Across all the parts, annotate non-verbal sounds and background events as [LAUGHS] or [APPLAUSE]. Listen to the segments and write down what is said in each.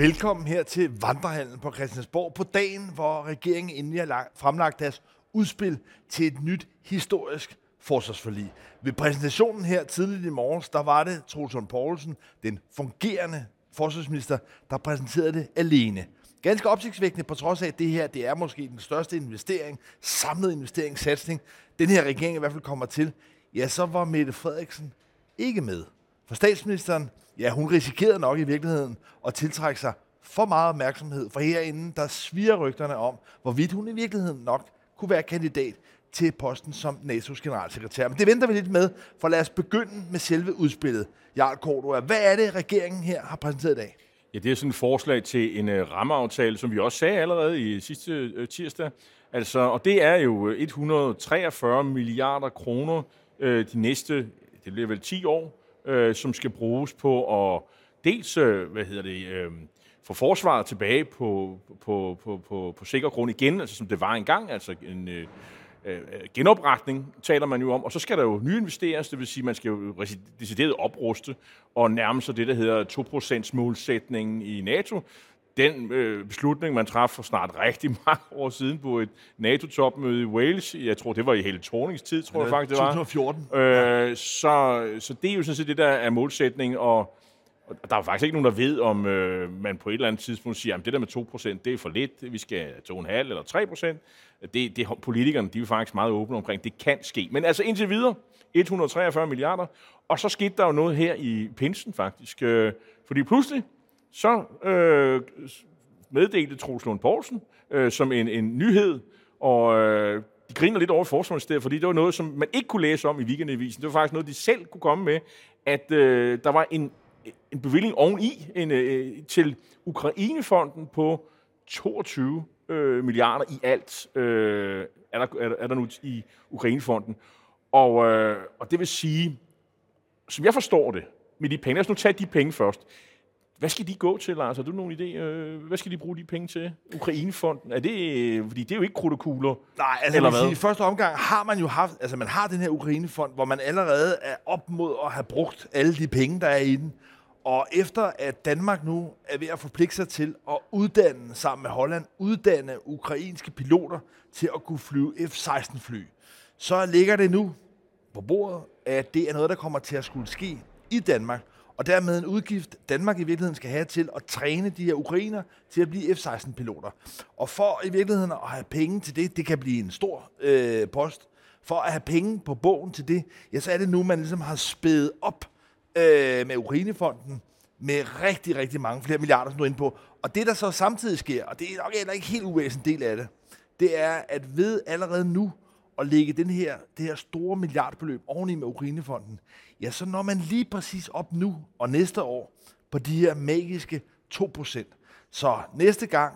Velkommen her til Vandrehallen på Christiansborg på dagen, hvor regeringen endelig har fremlagt deres udspil til et nyt historisk forsvarsforlig. Ved præsentationen her tidligt i morges, der var det Troelsund Poulsen, den fungerende forsvarsminister, der præsenterede det alene. Ganske opsigtsvækkende på trods af, at det her det er måske den største investering, samlet investeringssatsning, den her regering i hvert fald kommer til, ja, så var Mette Frederiksen ikke med. For statsministeren, ja, hun risikerede nok i virkeligheden at tiltrække sig for meget opmærksomhed, for herinde, der sviger rygterne om, hvorvidt hun i virkeligheden nok kunne være kandidat til posten som NATO's generalsekretær. Men det venter vi lidt med, for lad os begynde med selve udspillet. Jarl Kortua, hvad er det, regeringen her har præsenteret i dag? Ja, det er sådan et forslag til en uh, rammeaftale, som vi også sagde allerede i sidste uh, tirsdag. Altså, og det er jo øh, 143 milliarder kroner uh, de næste, det bliver vel 10 år, øh, som skal bruges på at dels, øh, hvad hedder det, øh, få forsvaret tilbage på, på, på, på, på sikker grund igen, altså som det var engang, altså en, øh, øh genopretning taler man jo om, og så skal der jo nyinvesteres, det vil sige, man skal jo decideret opruste og nærme sig det, der hedder 2% målsætningen i NATO. Den øh, beslutning, man træffede for snart rigtig [LAUGHS] mange år siden på et NATO-topmøde i Wales, jeg tror, det var i hele Tornings tid, tror ja, jeg faktisk, det var. 2014. Øh, så, så det er jo sådan set det, der er målsætningen, og og der er faktisk ikke nogen, der ved, om øh, man på et eller andet tidspunkt siger, at det der med 2%, det er for lidt, vi skal 2,5 eller 3%. Det, det, politikerne de er faktisk meget åbne omkring, det kan ske. Men altså indtil videre, 143 milliarder, og så skete der jo noget her i pinsen faktisk. Øh, fordi pludselig, så øh, meddelte Troels Lund Poulsen øh, som en, en nyhed, og øh, de griner lidt over forsvarsministeriet, fordi det var noget, som man ikke kunne læse om i weekendavisen. Det var faktisk noget, de selv kunne komme med, at øh, der var en en bevilling oveni en, øh, til Ukrainefonden på 22 øh, milliarder i alt, øh, er, der, er, er der nu i Ukrainefonden. Og, øh, og det vil sige, som jeg forstår det, med de penge, lad os nu tage de penge først. Hvad skal de gå til, Lars? Har du nogen idé? Øh, hvad skal de bruge de penge til? Ukrainefonden? Er det, fordi det er jo ikke krudtekugler. Nej, altså eller hvad? Sige, i første omgang har man jo haft, altså man har den her Ukrainefond, hvor man allerede er op mod at have brugt alle de penge, der er i den. Og efter at Danmark nu er ved at forpligte sig til at uddanne, sammen med Holland, uddanne ukrainske piloter til at kunne flyve F-16 fly, så ligger det nu på bordet, at det er noget, der kommer til at skulle ske i Danmark, og dermed en udgift, Danmark i virkeligheden skal have til at træne de her ukrainer til at blive F-16-piloter. Og for i virkeligheden at have penge til det, det kan blive en stor øh, post, for at have penge på bogen til det, ja, så er det nu, man ligesom har spædet op øh, med Ukrainefonden med rigtig, rigtig mange flere milliarder, som du er inde på. Og det, der så samtidig sker, og det er nok heller ikke helt uvæsentlig del af det, det er, at ved allerede nu at lægge den her, det her store milliardbeløb oveni med Ukrainefonden, ja, så når man lige præcis op nu og næste år på de her magiske 2%. Så næste gang,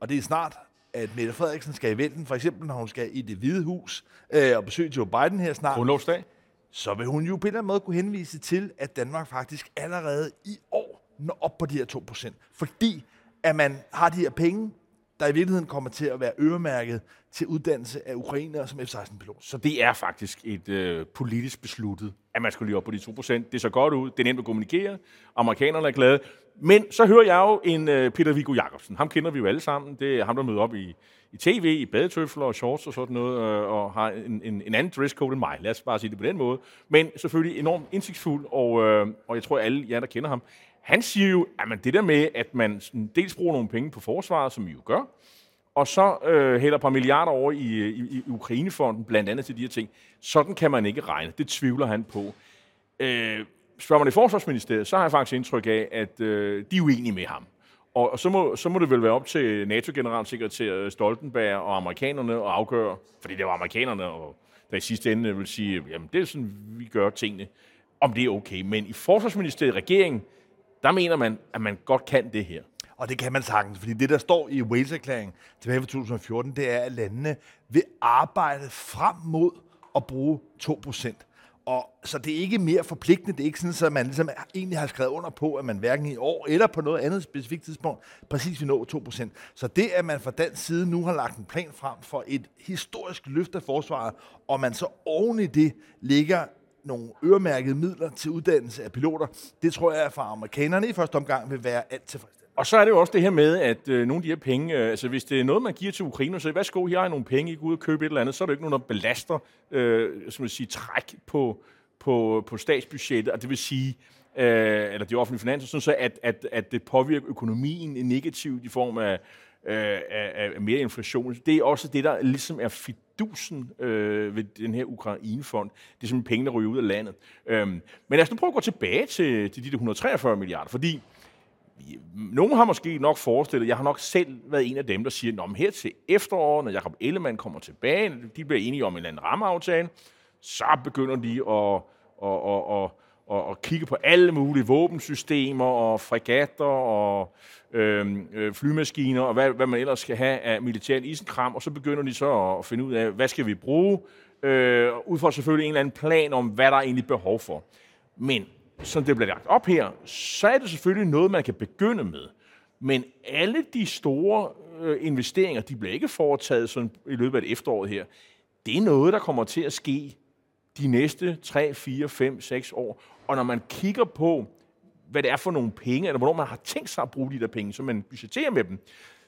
og det er snart, at Mette Frederiksen skal i vælten, for eksempel når hun skal i det hvide hus øh, og besøge Joe Biden her snart. Grundlovsdag så vil hun jo på en eller anden måde kunne henvise til, at Danmark faktisk allerede i år når op på de her 2%. Fordi at man har de her penge, der i virkeligheden kommer til at være øremærket til uddannelse af ukrainere som F-16-pilot. Så det er faktisk et øh, politisk besluttet, at man skulle lige op på de 2%. Det så godt ud, det er nemt at kommunikere, amerikanerne er glade. Men så hører jeg jo en øh, Peter Viggo Jacobsen. Ham kender vi jo alle sammen. Det er ham, der møder op i, i tv, i badetøfler og shorts og sådan noget, øh, og har en, en, en anden dresscode end mig. Lad os bare sige det på den måde. Men selvfølgelig enormt indsigtsfuld, og, øh, og jeg tror, alle jer, der kender ham, han siger jo, at det der med, at man dels bruger nogle penge på forsvaret, som vi jo gør, og så øh, hælder et par milliarder over i, i, i Ukrainefonden, blandt andet til de her ting. Sådan kan man ikke regne. Det tvivler han på. Øh, spørger man i Forsvarsministeriet, så har jeg faktisk indtryk af, at øh, de er uenige med ham. Og, og så, må, så må det vel være op til NATO-generalsekretær Stoltenberg og amerikanerne at afgøre, fordi det var amerikanerne, og der i sidste ende vil sige, jamen det er sådan, vi gør tingene, om det er okay. Men i Forsvarsministeriet, regeringen, der mener man, at man godt kan det her. Og det kan man sagtens, fordi det, der står i Wales-erklæringen tilbage fra 2014, det er, at landene vil arbejde frem mod at bruge 2%. Og så det er ikke mere forpligtende. Det er ikke sådan, at man ligesom egentlig har skrevet under på, at man hverken i år eller på noget andet specifikt tidspunkt præcis vil nå 2%. Så det, at man fra dansk side nu har lagt en plan frem for et historisk løft af forsvaret, og man så oven i det ligger nogle øremærkede midler til uddannelse af piloter, det tror jeg for amerikanerne i første omgang vil være alt tilfredsstillende. Og så er det jo også det her med, at øh, nogle af de her penge, øh, altså hvis det er noget, man giver til Ukraine, så værsgo, her er nogle penge, I går ud og købe et eller andet, så er det ikke nogen, der belaster, øh, som man sige, træk på, på, på statsbudgettet, og det vil sige, øh, eller de offentlige finanser, sådan så at, at, at det påvirker økonomien negativt i form af, øh, af, af mere inflation. Det er også det, der ligesom er fidusen øh, ved den her Ukrainefond. Det er simpelthen penge, der ryger ud af landet. Øhm, men lad os nu prøve at gå tilbage til, til de 143 milliarder, fordi nogen har måske nok forestillet, jeg har nok selv været en af dem, der siger, at her til efteråret, når Jacob Ellemann kommer tilbage, de bliver enige om en eller anden rammeaftale, så begynder de at, at, at, at, at, at kigge på alle mulige våbensystemer og fregatter og øhm, øh, flymaskiner og hvad, hvad man ellers skal have af militært isenkram, og så begynder de så at finde ud af, hvad skal vi bruge, øh, ud fra selvfølgelig en eller anden plan om, hvad der er egentlig behov for. Men som det bliver lagt op her, så er det selvfølgelig noget, man kan begynde med. Men alle de store øh, investeringer, de bliver ikke foretaget sådan i løbet af et efteråret her. Det er noget, der kommer til at ske de næste 3, 4, 5, 6 år. Og når man kigger på, hvad det er for nogle penge, eller hvornår man har tænkt sig at bruge de der penge, så man budgeterer med dem,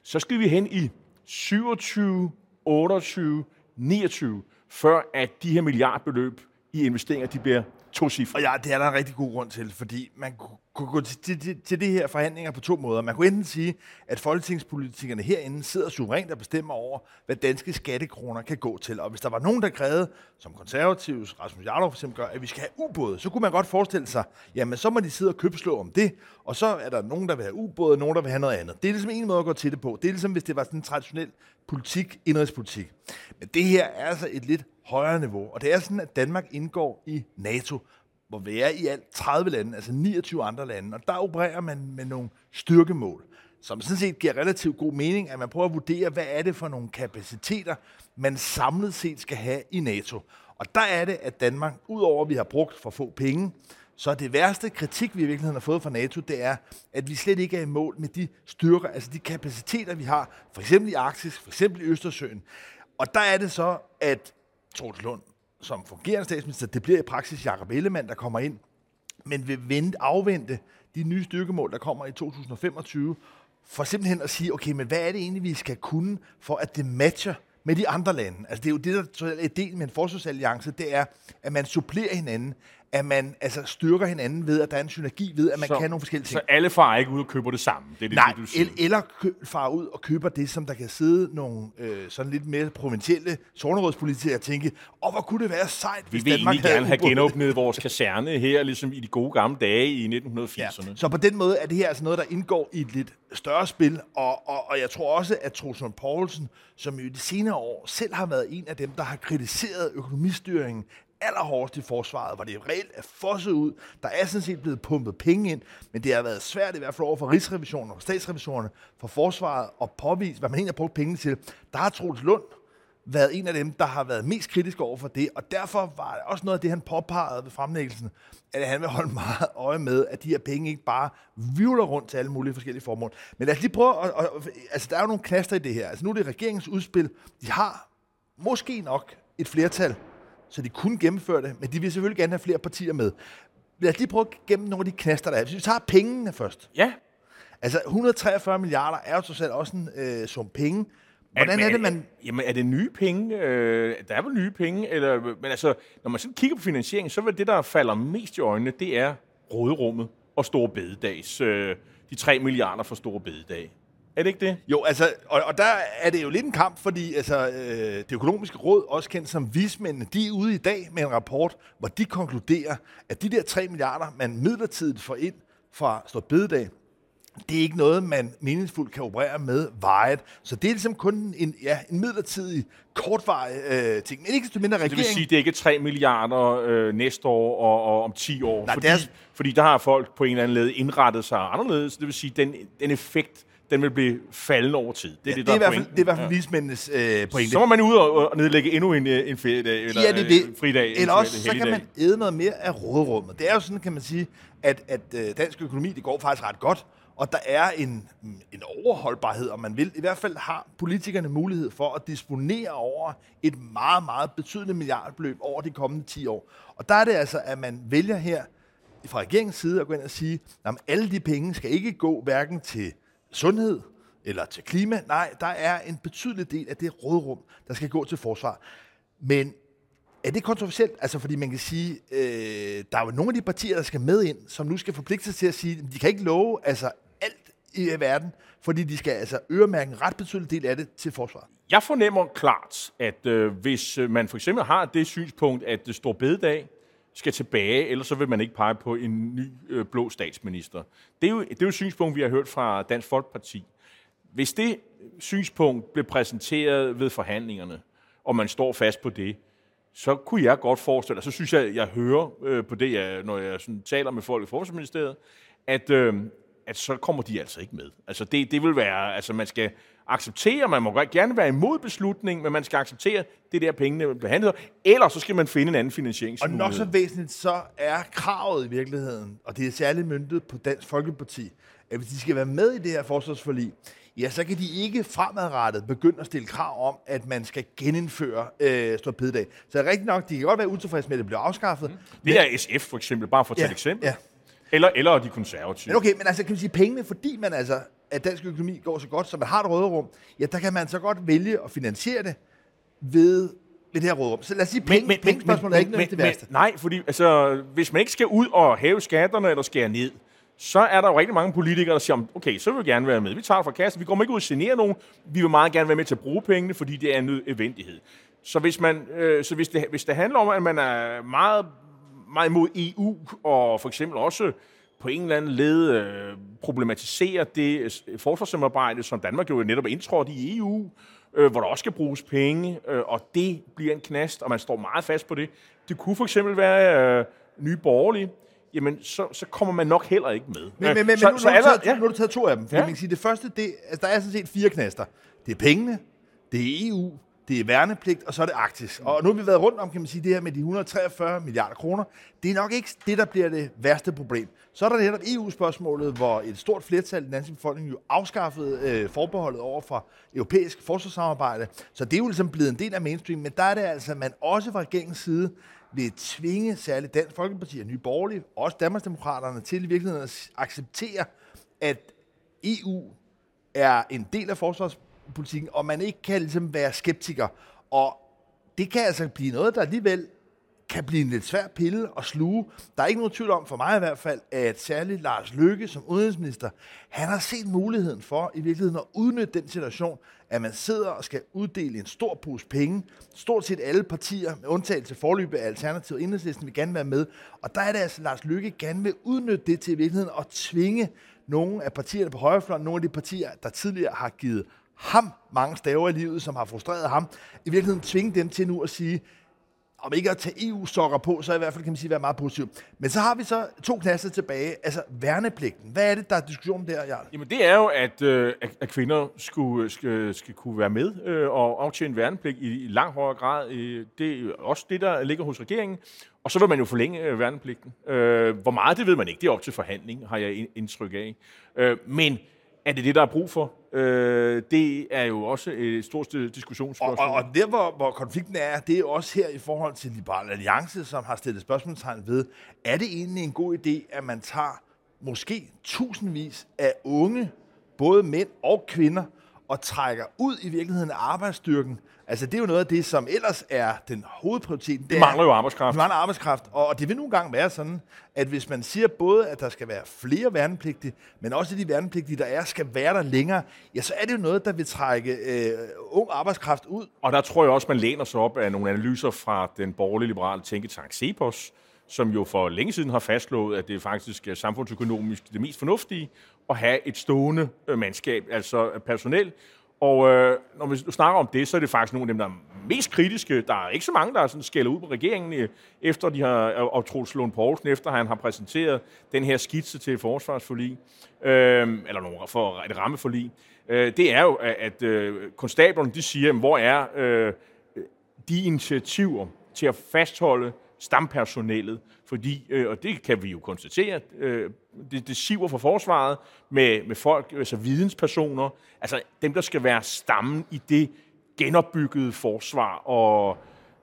så skal vi hen i 27, 28, 29, før at de her milliardbeløb i investeringer, de bliver to cifre. Og ja, det er der en rigtig god grund til, fordi man kunne gå til, til, til de her forhandlinger på to måder. Man kunne enten sige, at folketingspolitikerne herinde sidder suverænt og bestemmer over, hvad danske skattekroner kan gå til. Og hvis der var nogen, der krævede, som konservativs, Rasmus Jarlov for eksempel gør, at vi skal have ubåde, så kunne man godt forestille sig, jamen så må de sidde og købslå om det, og så er der nogen, der vil have ubåde, og nogen, der vil have noget andet. Det er ligesom en måde at gå til det på. Det er ligesom, hvis det var sådan en traditionel politik, indrigspolitik. Men det her er altså et lidt højere niveau. Og det er sådan, at Danmark indgår i NATO, hvor vi er i alt 30 lande, altså 29 andre lande, og der opererer man med nogle styrkemål, som sådan set giver relativt god mening, at man prøver at vurdere, hvad er det for nogle kapaciteter, man samlet set skal have i NATO. Og der er det, at Danmark, udover at vi har brugt for få penge, så det værste kritik, vi i virkeligheden har fået fra NATO, det er, at vi slet ikke er i mål med de styrker, altså de kapaciteter, vi har, for eksempel i Arktis, for eksempel i Østersøen. Og der er det så, at Troels Lund som fungerende statsminister, det bliver i praksis Jakob Ellemann, der kommer ind, men vil vente, afvente de nye styrkemål, der kommer i 2025, for simpelthen at sige, okay, men hvad er det egentlig, vi skal kunne, for at det matcher med de andre lande? Altså det er jo det, der er ideen med en forsvarsalliance, det er, at man supplerer hinanden at man altså, styrker hinanden ved, at der er en synergi ved, at man så, kan nogle forskellige ting. Så alle farer ikke ud og køber det samme? Det er det, Nej, det, du siger. eller farer ud og køber det, som der kan sidde nogle øh, sådan lidt mere provincielle sovnerådspolitikere og tænke, åh, hvor kunne det være sejt, Vi hvis vil Danmark gerne have genåbnet vores kaserne her, ligesom i de gode gamle dage i 1980'erne. Ja. Så på den måde er det her altså noget, der indgår i et lidt større spil, og, og, og jeg tror også, at Troelsund Poulsen, som jo i de senere år selv har været en af dem, der har kritiseret økonomistyringen allerhårdest i forsvaret, hvor det reelt er fosset ud. Der er sådan set blevet pumpet penge ind, men det har været svært i hvert fald over for Rigsrevisionen og statsrevisionerne for forsvaret at påvise, hvad man egentlig har brugt penge til. Der har Troels Lund været en af dem, der har været mest kritisk over for det, og derfor var det også noget af det, han påpegede ved fremlæggelsen, at han vil holde meget øje med, at de her penge ikke bare vivler rundt til alle mulige forskellige formål. Men lad os lige prøve, at, at, altså der er jo nogle knaster i det her. Altså nu er det regeringens udspil. De har måske nok et flertal så de kunne gennemføre det, men de vil selvfølgelig gerne have flere partier med. Lad os lige prøve at gennem nogle af de knaster, der er. Hvis vi tager pengene først. Ja. Altså, 143 milliarder er jo trods alt også en øh, sum penge. Hvordan er, er det, man... Jamen, er det nye penge? Øh, der er vel nye penge? Eller, men altså, når man sådan kigger på finansieringen, så er det, der falder mest i øjnene, det er råderummet og store bededags. Øh, de 3 milliarder for store bededag. Er det ikke det? Jo, altså, og, og der er det jo lidt en kamp, fordi altså, øh, det økonomiske råd, også kendt som vismændene, de er ude i dag med en rapport, hvor de konkluderer, at de der 3 milliarder, man midlertidigt får ind fra Stor Bededag, det er ikke noget, man meningsfuldt kan operere med vejet. Så det er ligesom kun en, ja, en midlertidig, kortvarig øh, ting. Men ikke så mindre regering... Det vil sige, det er ikke 3 milliarder øh, næste år og, og om 10 år. Nej, fordi, er... fordi der har folk på en eller anden led indrettet sig anderledes. Det vil sige, den, den effekt, den vil blive faldende over tid. Det er, ja, det, det, er, i hvert fald, det er i hvert fald ja. vismændenes øh, pointe. Så må man ud og, og nedlægge endnu en, øh, en ferie, eller ja, det, det. Øh, fridag. Eller også, så kan man æde noget mere af rådrummet. Det er jo sådan, kan man sige, at, at øh, dansk økonomi, det går faktisk ret godt, og der er en, en overholdbarhed, om man vil. I hvert fald har politikerne mulighed for at disponere over et meget, meget betydeligt milliardbeløb over de kommende 10 år. Og der er det altså, at man vælger her fra regeringens side at gå ind og sige, at alle de penge skal ikke gå hverken til sundhed eller til klima. Nej, der er en betydelig del af det rådrum, der skal gå til forsvar. Men er det kontroversielt? Altså, fordi man kan sige, øh, der er jo nogle af de partier, der skal med ind, som nu skal forpligte sig til at sige, at de kan ikke love altså, alt i verden, fordi de skal altså øremærke en ret betydelig del af det til forsvar. Jeg fornemmer klart, at øh, hvis øh, man for eksempel har det synspunkt, at det står bededag skal tilbage, ellers så vil man ikke pege på en ny øh, blå statsminister. Det er, jo, det er jo et synspunkt, vi har hørt fra Dansk Folkeparti. Hvis det synspunkt blev præsenteret ved forhandlingerne, og man står fast på det, så kunne jeg godt forestille, og så synes jeg, jeg hører øh, på det, jeg, når jeg sådan taler med folk i Forsvarsministeriet, at, øh, at så kommer de altså ikke med. Altså det, det vil være, altså man skal acceptere, man må gerne være imod beslutningen, men man skal acceptere det der pengene bliver handlet eller så skal man finde en anden finansiering. Og nok så væsentligt, så er kravet i virkeligheden, og det er særligt myndet på Dansk Folkeparti, at hvis de skal være med i det her forsvarsforlig, ja, så kan de ikke fremadrettet begynde at stille krav om, at man skal genindføre øh, Stor Pededag. Så er rigtigt nok, de kan godt være utilfredse med, at det bliver afskaffet. Mm. Det er SF for eksempel, bare for at tage ja, et eksempel. Ja. Eller, eller de konservative. Men okay, men altså kan man sige, pengene, fordi man altså, at dansk økonomi går så godt, så man har et råderum, ja, der kan man så godt vælge at finansiere det ved ved det her råderum. Så lad os sige, penge, men, men, pengespørgsmålet er ikke men, det værste. Men, nej, fordi altså, hvis man ikke skal ud og hæve skatterne eller skære ned, så er der jo rigtig mange politikere, der siger, okay, så vil vi gerne være med. Vi tager fra kassen, vi kommer ikke ud og genere nogen. Vi vil meget gerne være med til at bruge pengene, fordi det er en nødvendighed. Så, hvis, man, øh, så hvis, det, hvis det handler om, at man er meget, meget imod EU, og for eksempel også på en eller anden led øh, problematiserer det øh, forsvarssamarbejde, som Danmark jo netop indtrådt i EU, øh, hvor der også skal bruges penge, øh, og det bliver en knast, og man står meget fast på det. Det kunne for eksempel være øh, nye borgerlige, jamen så, så kommer man nok heller ikke med. Men, men, men, så, nu, så, nu, har taget, ja. nu har du taget to af dem. Fordi ja. man kan sige, det første, det, altså, der er sådan set fire knaster. Det er pengene, det er EU, det er værnepligt, og så er det Arktis. Og nu har vi været rundt om, kan man sige, det her med de 143 milliarder kroner. Det er nok ikke det, der bliver det værste problem. Så er der netop EU-spørgsmålet, hvor et stort flertal i den danske befolkning jo afskaffede øh, forbeholdet over for europæisk forsvarssamarbejde. Så det er jo ligesom blevet en del af mainstream, men der er det altså, at man også fra regeringens side vil tvinge særligt Dansk Folkeparti og Nye Borgerlige, også Danmarksdemokraterne, til i virkeligheden at acceptere, at EU er en del af forsvars politikken, og man ikke kan ligesom være skeptiker. Og det kan altså blive noget, der alligevel kan blive en lidt svær pille at sluge. Der er ikke nogen tvivl om, for mig i hvert fald, at særligt Lars Løkke som udenrigsminister, han har set muligheden for i virkeligheden at udnytte den situation, at man sidder og skal uddele en stor pose penge. Stort set alle partier, med undtagelse forløbet af Alternativet Enhedslisten, vil gerne være med. Og der er det altså, Lars Løkke gerne vil udnytte det til i virkeligheden at tvinge nogle af partierne på højrefløjen, nogle af de partier, der tidligere har givet ham mange staver i livet, som har frustreret ham, i virkeligheden tvinge dem til nu at sige, om ikke at tage EU-sokker på, så i hvert fald kan man sige, være meget positiv. Men så har vi så to klasser tilbage. Altså værnepligten. Hvad er det, der er diskussion der, Jarl? Jamen det er jo, at, øh, at kvinder skulle, øh, skal, skal kunne være med øh, og aftjene værnepligt i, i langt højere grad. Øh, det er også det, der ligger hos regeringen. Og så vil man jo forlænge øh, værnepligten. Øh, hvor meget, det ved man ikke. Det er op til forhandling, har jeg indtryk af. Øh, men er det det, der er brug for? Øh, det er jo også et stort diskussionsspørgsmål. Og, og, og der, hvor, hvor konflikten er, det er også her i forhold til Liberal Alliance, som har stillet spørgsmålstegn ved, er det egentlig en god idé, at man tager måske tusindvis af unge, både mænd og kvinder, og trækker ud i virkeligheden af arbejdsstyrken. Altså, det er jo noget af det, som ellers er den hovedprioriteten. Det, det mangler jo arbejdskraft. Det mangler arbejdskraft, og det vil nogle gange være sådan, at hvis man siger både, at der skal være flere værnepligtige, men også de værnepligtige, der er, skal være der længere, ja, så er det jo noget, der vil trække øh, ung arbejdskraft ud. Og der tror jeg også, man læner sig op af nogle analyser fra den borgerlige liberale tænketank CEPOS, som jo for længe siden har fastslået, at det er faktisk samfundsøkonomisk det mest fornuftige at have et stående øh, mandskab, altså øh, personel. Og øh, når vi snakker om det, så er det faktisk nogle af dem, der er mest kritiske. Der er ikke så mange, der sådan skælder ud på regeringen, øh, efter de har, og Troels Lund Poulsen, efter han har præsenteret den her skitse til forsvarsforlig, øh, eller nogle, for et rammeforlig. Øh, det er jo, at øh, konstablerne, de siger, hvor er øh, de initiativer til at fastholde stampersonellet, fordi, øh, og det kan vi jo konstatere, øh, det, det siver for forsvaret med, med folk, altså videnspersoner, altså dem, der skal være stammen i det genopbyggede forsvar, og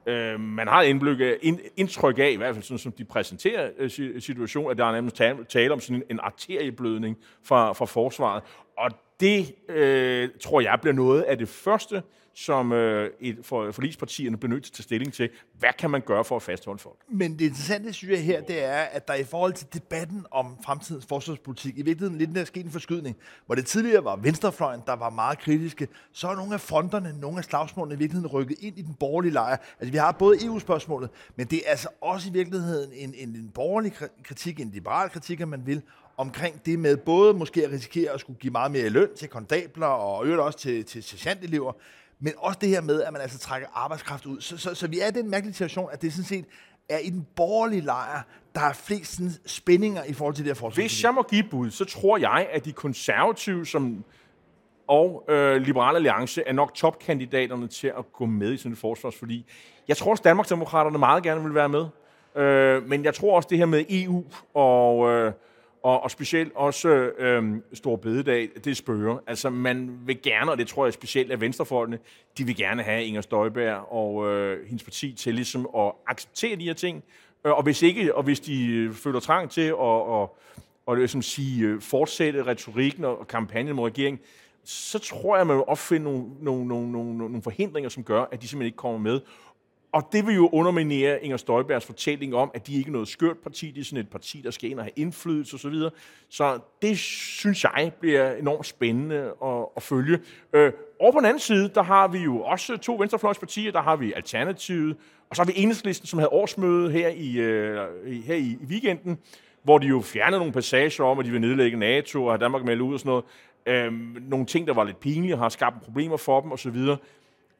øh, man har indblik, ind, indtryk af, i hvert fald sådan, som de præsenterer øh, situationen, at der er nærmest tale, tale om sådan en, en arterieblødning fra, fra forsvaret og det øh, tror jeg bliver noget af det første, som øh, et, for, forlispartierne bliver nødt til at tage stilling til. Hvad kan man gøre for at fastholde folk? Men det interessante, synes jeg her, det er, at der i forhold til debatten om fremtidens forsvarspolitik, i virkeligheden lidt der er sket en forskydning, hvor det tidligere var venstrefløjen, der var meget kritiske, så er nogle af fronterne, nogle af slagsmålene i virkeligheden rykket ind i den borgerlige lejr. Altså vi har både EU-spørgsmålet, men det er altså også i virkeligheden en, en, en borgerlig kritik, en liberal kritik, om man vil, omkring det med både måske at risikere at skulle give meget mere løn til kondabler og øvrigt også til, til sergeantelever, men også det her med, at man altså trækker arbejdskraft ud. Så, så, så vi er i den mærkelige situation, at det sådan set er i den borgerlige lejr, der er flest sådan, spændinger i forhold til det her forsvar. Hvis jeg må give bud, så tror jeg, at de konservative som og øh, Liberale Alliance er nok topkandidaterne til at gå med i sådan et forsvarsforlig. Jeg tror også, Danmarksdemokraterne meget gerne vil være med. Øh, men jeg tror også, det her med EU og... Øh, og, og specielt også øhm, Stor Bededag, det spørger. Altså, man vil gerne, og det tror jeg specielt af venstrefolkene, de vil gerne have Inger Støjberg og øh, hendes parti til ligesom at acceptere de her ting. Øh, og hvis ikke, og hvis de øh, føler trang til at og, og ligesom sige, øh, fortsætte retorikken og kampagnen mod regeringen, så tror jeg, man vil opfinde nogle, nogle, nogle, nogle, nogle forhindringer, som gør, at de simpelthen ikke kommer med. Og det vil jo underminere Inger Støjbergs fortælling om, at de ikke er noget skørt parti, de er sådan et parti, der skal ind og have indflydelse osv. Så, så det synes jeg bliver enormt spændende at, at følge. Øh, over på den anden side, der har vi jo også to venstrefløjspartier, der har vi Alternativet, og så har vi Enhedslisten, som havde årsmøde her i, øh, her i, i weekenden, hvor de jo fjernede nogle passager om, at de vil nedlægge NATO og have Danmark med ud og sådan noget. Øh, nogle ting, der var lidt pinlige, har skabt problemer for dem osv.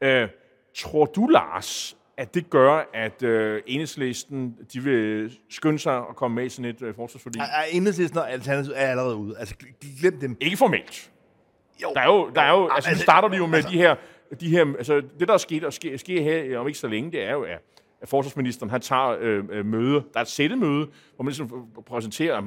Øh, tror du, Lars, at det gør, at øh, enhedslisten de vil skynde sig at komme med i sådan et øh, forsvarsforlig? Er, er enhedslisten og Alternativet er allerede ude? Altså, glem dem. Ikke formelt. Jo. Der er jo, der er jo, altså, altså, starter de jo med altså, de her, de her, altså det der er sket og sker, sker her om ikke så længe, det er jo, at at forsvarsministeren han tager øh, øh, møde. Der er et sættemøde, hvor man ligesom præsenterer,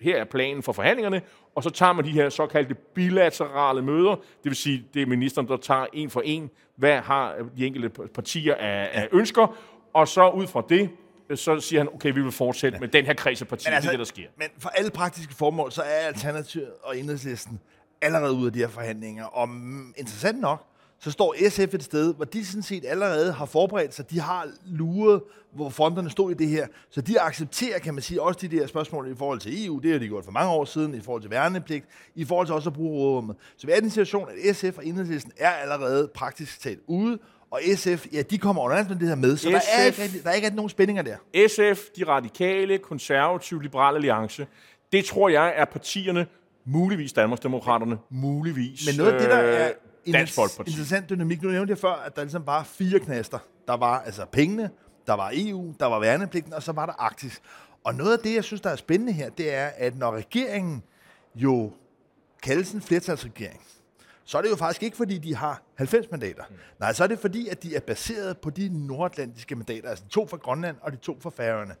her er planen for forhandlingerne, og så tager man de her såkaldte bilaterale møder, det vil sige, det er ministeren, der tager en for en, hvad har de enkelte partier af, af ønsker, og så ud fra det, så siger han, okay, vi vil fortsætte ja. med den her kreds af partier, altså, det er det, der sker. Men for alle praktiske formål, så er Alternativet og Enhedslisten allerede ude af de her forhandlinger, og interessant nok, så står SF et sted, hvor de sådan set allerede har forberedt sig. De har luret, hvor fonderne stod i det her. Så de accepterer, kan man sige, også de der spørgsmål i forhold til EU. Det har de gjort for mange år siden, i forhold til værnepligt, i forhold til også at bruge rådrummet. Så vi er i den situation, at SF og Enhedslisten er allerede praktisk talt ude, og SF, ja, de kommer under det her med, så SF, der, er ikke, der er ikke nogen spændinger der. SF, de radikale, konservative, liberale alliance, det tror jeg er partierne, muligvis Danmarksdemokraterne, muligvis Men noget af det, der er øh, Dansk Folkeparti. Interessant dynamik. Nu nævnte jeg før, at der ligesom var fire knaster. Der var altså pengene, der var EU, der var værnepligten, og så var der Arktis. Og noget af det, jeg synes, der er spændende her, det er, at når regeringen jo kaldes en flertalsregering, så er det jo faktisk ikke, fordi de har 90 mandater. Mm. Nej, så er det fordi, at de er baseret på de nordatlantiske mandater, altså to fra Grønland og de to fra Færøerne.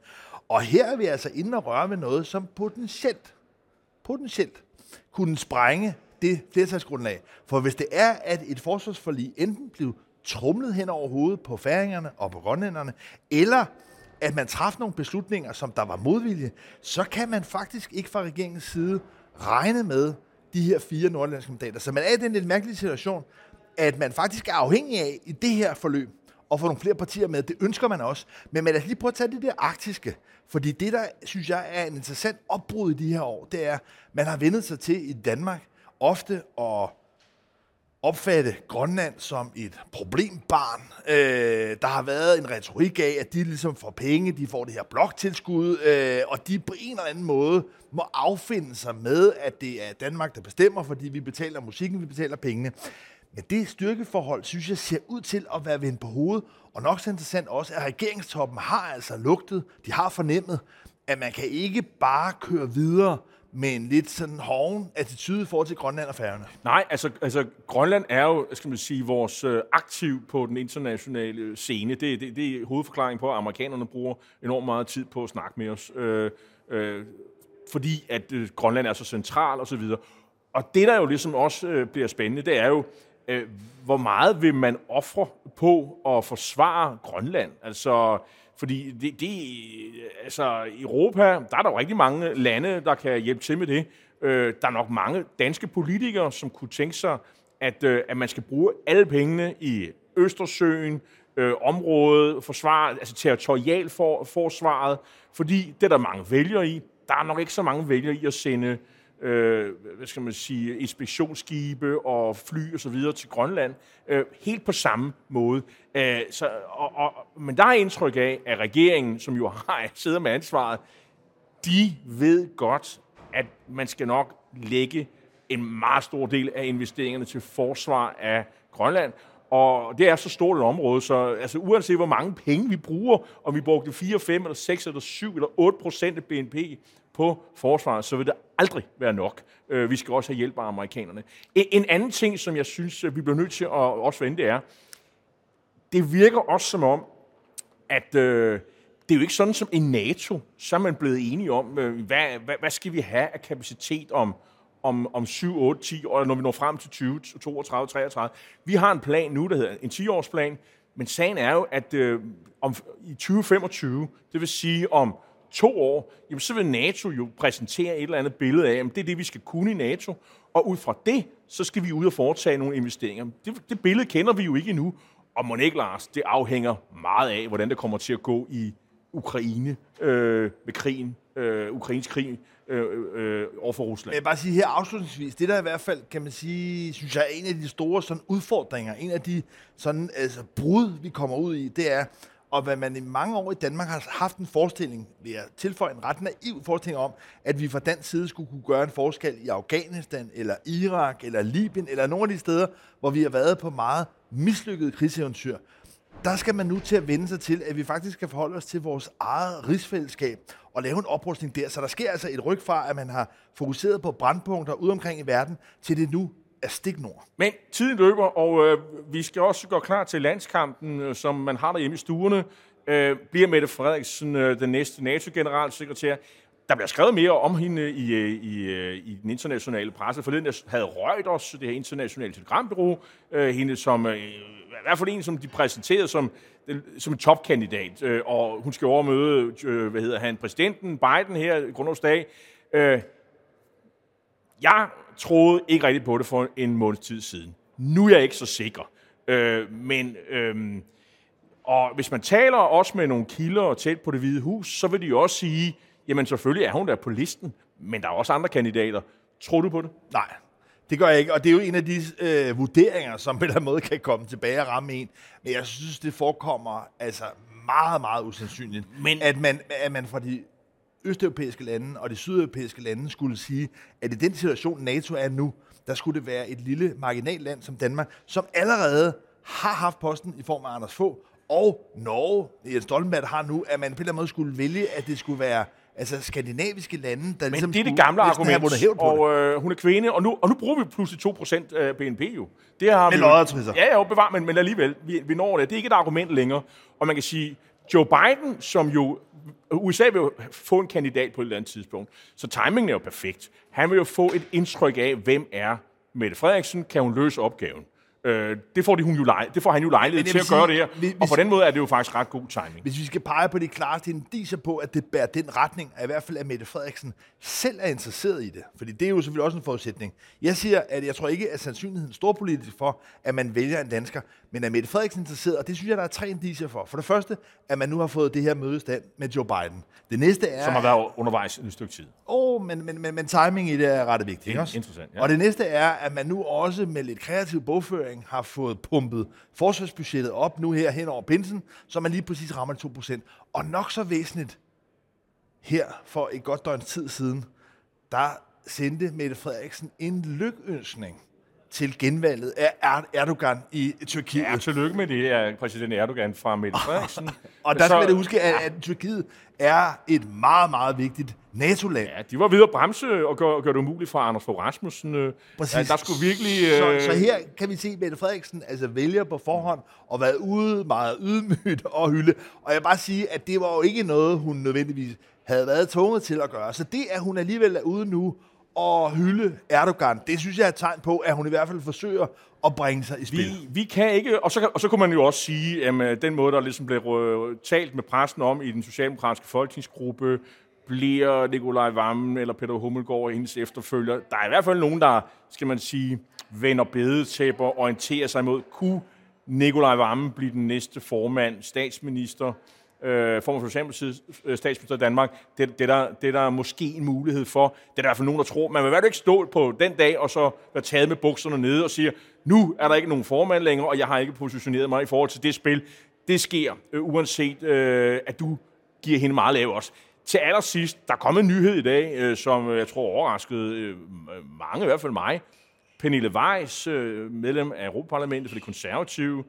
Og her er vi altså inde og røre ved noget, som potentielt, potentielt kunne sprænge det flertalsgrundlag. For hvis det er, at et forsvarsforlig enten blev trumlet hen over hovedet på færingerne og på grønlænderne, eller at man træffede nogle beslutninger, som der var modvilje, så kan man faktisk ikke fra regeringens side regne med de her fire nordlandske mandater. Så man er i den lidt mærkelige situation, at man faktisk er afhængig af i det her forløb at få nogle flere partier med. Det ønsker man også. Men man lad os lige prøve at tage det der arktiske. Fordi det, der synes jeg er en interessant opbrud i de her år, det er, at man har vendet sig til i Danmark ofte at opfatte Grønland som et problembarn. Øh, der har været en retorik af, at de ligesom får penge, de får det her bloktilskud, øh, og de på en eller anden måde må affinde sig med, at det er Danmark, der bestemmer, fordi vi betaler musikken, vi betaler pengene. Men det styrkeforhold, synes jeg, ser ud til at være vendt på hovedet, og nok så interessant også, at regeringstoppen har altså lugtet, de har fornemmet, at man kan ikke bare køre videre med en lidt sådan hoven attitude i forhold til Grønland og Færøerne? Nej, altså, altså Grønland er jo, skal man sige, vores øh, aktiv på den internationale scene. Det, det, det er hovedforklaringen på, at amerikanerne bruger enormt meget tid på at snakke med os. Øh, øh, fordi at øh, Grønland er så central og så videre. Og det, der jo ligesom også øh, bliver spændende, det er jo, øh, hvor meget vil man ofre på at forsvare Grønland? Altså, fordi det, det, altså, Europa, der er der jo rigtig mange lande, der kan hjælpe til med det. Øh, der er nok mange danske politikere, som kunne tænke sig, at, øh, at man skal bruge alle pengene i Østersøen, øh, området, forsvar, altså territorial for, forsvaret, fordi det er der mange vælger i. Der er nok ikke så mange vælger i at sende øh, hvad skal man sige, inspektionsskibe og fly og så videre til Grønland, øh, helt på samme måde. Æh, øh, så, og, og, men der er indtryk af, at regeringen, som jo har [LAUGHS] sidder med ansvaret, de ved godt, at man skal nok lægge en meget stor del af investeringerne til forsvar af Grønland, og det er så stort et område, så altså, uanset hvor mange penge vi bruger, om vi brugte 4, 5, eller 6, eller 7, eller 8 procent af BNP på forsvaret, så vil det aldrig være nok. Øh, vi skal også have hjælp af amerikanerne. En anden ting, som jeg synes, øh, vi bliver nødt til at også vente, er, det virker også som om, at øh, det er jo ikke sådan som i NATO, så er man blevet enige om, øh, hvad, hvad, hvad skal vi have af kapacitet om, om, om 7, 8, 10 år, når vi når frem til 20, 32, 33. Vi har en plan nu, der hedder en 10-årsplan, men sagen er jo, at øh, om, i 2025, det vil sige om to år, jamen så vil NATO jo præsentere et eller andet billede af, at det er det, vi skal kunne i NATO, og ud fra det, så skal vi ud og foretage nogle investeringer. Det, det billede kender vi jo ikke endnu, og må ikke, Lars, det afhænger meget af, hvordan det kommer til at gå i Ukraine øh, med krigen, øh, Ukrains krig øh, øh, over for Rusland. Jeg vil bare sige her afslutningsvis, det der i hvert fald, kan man sige, synes jeg er en af de store sådan, udfordringer, en af de sådan, altså, brud, vi kommer ud i, det er, og hvad man i mange år i Danmark har haft en forestilling, vil jeg tilføje en ret naiv forestilling om, at vi fra den side skulle kunne gøre en forskel i Afghanistan, eller Irak, eller Libyen, eller nogle af de steder, hvor vi har været på meget mislykkede krigseventyr. Der skal man nu til at vende sig til, at vi faktisk skal forholde os til vores eget rigsfællesskab og lave en oprustning der. Så der sker altså et ryg fra, at man har fokuseret på brandpunkter ude omkring i verden, til det nu er stik nord. Men tiden løber, og øh, vi skal også gå klar til landskampen, øh, som man har derhjemme i stuerne. Øh, bliver Mette Frederiksen øh, den næste NATO-generalsekretær? Der bliver skrevet mere om hende øh, i, øh, i, i den internationale presse. Forleden havde Reuters, det her internationale telegrambureau, øh, hende som, øh, i hvert fald en, som de præsenterede som, som en topkandidat. Øh, og hun skal overmøde, øh, hvad hedder han, præsidenten Biden her, grundlovsdag. Øh, jeg troede ikke rigtigt på det for en måneds tid siden. Nu er jeg ikke så sikker. Øh, men, øh, og hvis man taler også med nogle kilder tæt på det hvide hus, så vil de jo også sige, jamen selvfølgelig er hun der på listen, men der er også andre kandidater. Tror du på det? Nej, det gør jeg ikke, og det er jo en af de øh, vurderinger, som på en måde kan komme tilbage og ramme en. Men jeg synes, det forekommer altså meget, meget usandsynligt, men, at, man, at man fra de østeuropæiske lande og de sydeuropæiske lande skulle sige, at i den situation, NATO er nu, der skulle det være et lille marginalland som Danmark, som allerede har haft posten i form af Anders Fogh, og Norge, Jens Stoltenberg har nu, at man på en eller anden måde skulle vælge, at det skulle være altså skandinaviske lande, der Men ligesom det er det gamle argument, og øh, hun er kvinde, og nu, og nu bruger vi pludselig 2% af BNP jo. Det har Med vi jo- loddertrisser. Ja, ja, bevar, men, men alligevel, vi, vi når det. Det er ikke et argument længere. Og man kan sige, Joe Biden, som jo USA vil jo få en kandidat på et eller andet tidspunkt, så timingen er jo perfekt. Han vil jo få et indtryk af, hvem er Mette Frederiksen, kan hun løse opgaven. Øh, det, får de hun jo lej, det får han jo lejlighed til at gøre det sige, her. hvis- Og på den måde er det jo faktisk ret god timing. Hvis vi skal pege på de klareste indicier på, at det bærer den retning, er i hvert fald, at Mette Frederiksen selv er interesseret i det. Fordi det er jo selvfølgelig også en forudsætning. Jeg siger, at jeg tror ikke, at sandsynligheden er storpolitisk for, at man vælger en dansker, men at Mette Frederiksen er interesseret, og det synes jeg, der er tre indicier for. For det første, at man nu har fået det her mødestand med Joe Biden. Det næste er... Som har været undervejs et stykke tid. Åh, oh, men, men, men, men timing i det er ret vigtigt, ikke også? Interessant, ja. Og det næste er, at man nu også med lidt kreativ bogføring har fået pumpet forsvarsbudgettet op nu her hen over pinsen, så man lige præcis rammer de 2%. Og nok så væsentligt, her for et godt døgns tid siden, der sendte Mette Frederiksen en lykønskning til genvalget af Er- Erdogan i Tyrkiet. Ja, tillykke med det, er præsident Erdogan fra Mette Frederiksen. [LAUGHS] og der skal man huske, at, at Tyrkiet er et meget, meget vigtigt NATO-land. Ja, de var ved at bremse og gøre, gøre det umuligt for Anders Fogh Rasmussen. øh. Præcis. Ja, der skulle virkelig... Så, øh, så her kan vi se, at Mette Frederiksen altså vælger på forhånd og været ude meget ydmygt [LAUGHS] og hylde. Og jeg vil bare sige, at det var jo ikke noget, hun nødvendigvis havde været tvunget til at gøre. Så det, at hun alligevel er ude nu at hylde Erdogan. Det synes jeg er et tegn på, at hun i hvert fald forsøger at bringe sig i spil. Vi, vi kan ikke, og så, og så kunne man jo også sige, at øh, den måde, der ligesom blev talt med pressen om i den socialdemokratiske folketingsgruppe, bliver Nikolaj Vammen eller Peter Hummelgaard og hendes efterfølger. Der er i hvert fald nogen, der, skal man sige, vender bedetæpper, orienterer sig mod, kunne Nikolaj Vammen blive den næste formand, statsminister, øh, form for Socialdemokratiets øh, statsminister i Danmark. Det, det, der, det der er der måske en mulighed for. Det er der i hvert fald nogen, der tror. Man vil i hvert fald ikke stå på den dag, og så være taget med bukserne nede og sige, nu er der ikke nogen formand længere, og jeg har ikke positioneret mig i forhold til det spil. Det sker, øh, uanset øh, at du giver hende meget lav også. Til allersidst, der kom en nyhed i dag, øh, som jeg tror overraskede øh, mange, i hvert fald mig. Pernille Weiss, øh, medlem af Europaparlamentet for det konservative,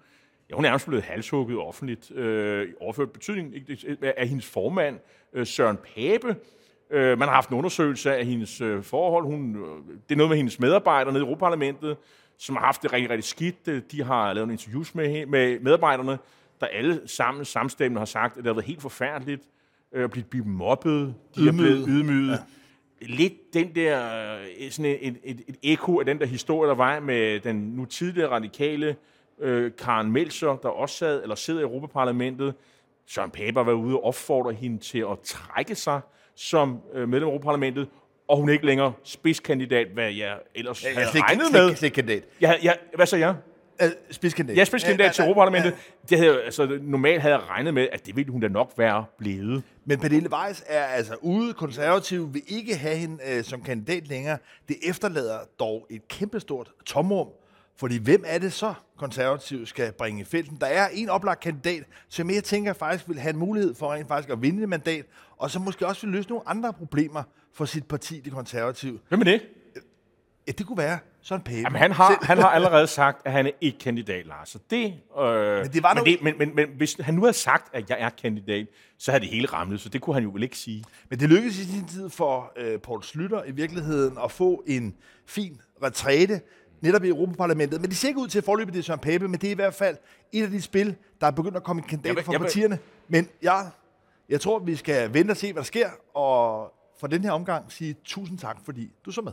ja, hun er nærmest blevet halshugget offentligt, øh, overført betydning af hendes formand, øh, Søren Pape. Øh, man har haft en undersøgelse af hendes øh, forhold. Hun, øh, det er noget med hendes medarbejdere nede i Europaparlamentet, som har haft det rigtig, rigtig skidt. De har lavet en interviews med, med medarbejderne, der alle sammen samstemmende har sagt, at det har været helt forfærdeligt øh, at blive, blive mobbet. De ydmyget. er blevet ydmyget. Ja lidt den der, øh, sådan et, et, et, et ekko af den der historie, der var med den nu tidligere radikale øh, Karen Melcher, der også sad, eller sidder i Europaparlamentet. Søren Pape var ude og opfordre hende til at trække sig som øh, medlem af Europaparlamentet, og hun er ikke længere spidskandidat, hvad jeg ellers ja, havde slik, regnet slik, med. Ja, ja, hvad så jeg? Uh, spidskandidat. Ja, spidskandidat ja, til Europaparlamentet. Det havde, altså, normalt havde jeg regnet med, at det ville hun da nok være blevet. Men Pernille Weiss er altså ude. Konservative vil ikke have hende uh, som kandidat længere. Det efterlader dog et kæmpestort tomrum. Fordi hvem er det så, konservative skal bringe i felten? Der er en oplagt kandidat, som jeg tænker faktisk vil have en mulighed for rent faktisk at vinde et mandat, og som måske også vil løse nogle andre problemer for sit parti, det konservative. Hvem er det? Ja, det kunne være Søren Pape. Jamen, han har, han har [LAUGHS] allerede sagt, at han er ikke kandidat, Lars. Så det, øh, men, det var men, det, men, men, men hvis han nu havde sagt, at jeg er kandidat, så havde det hele ramlet, så det kunne han jo vel ikke sige. Men det lykkedes i sin tid for øh, Poul Slytter i virkeligheden at få en fin retræte netop i Europaparlamentet. Men det ser ikke ud til at forløbe det Søren Pape, men det er i hvert fald et af de spil, der er begyndt at komme kandidater fra partierne. Men jeg, jeg tror, vi skal vente og se, hvad der sker, og for den her omgang sige tusind tak, fordi du så med.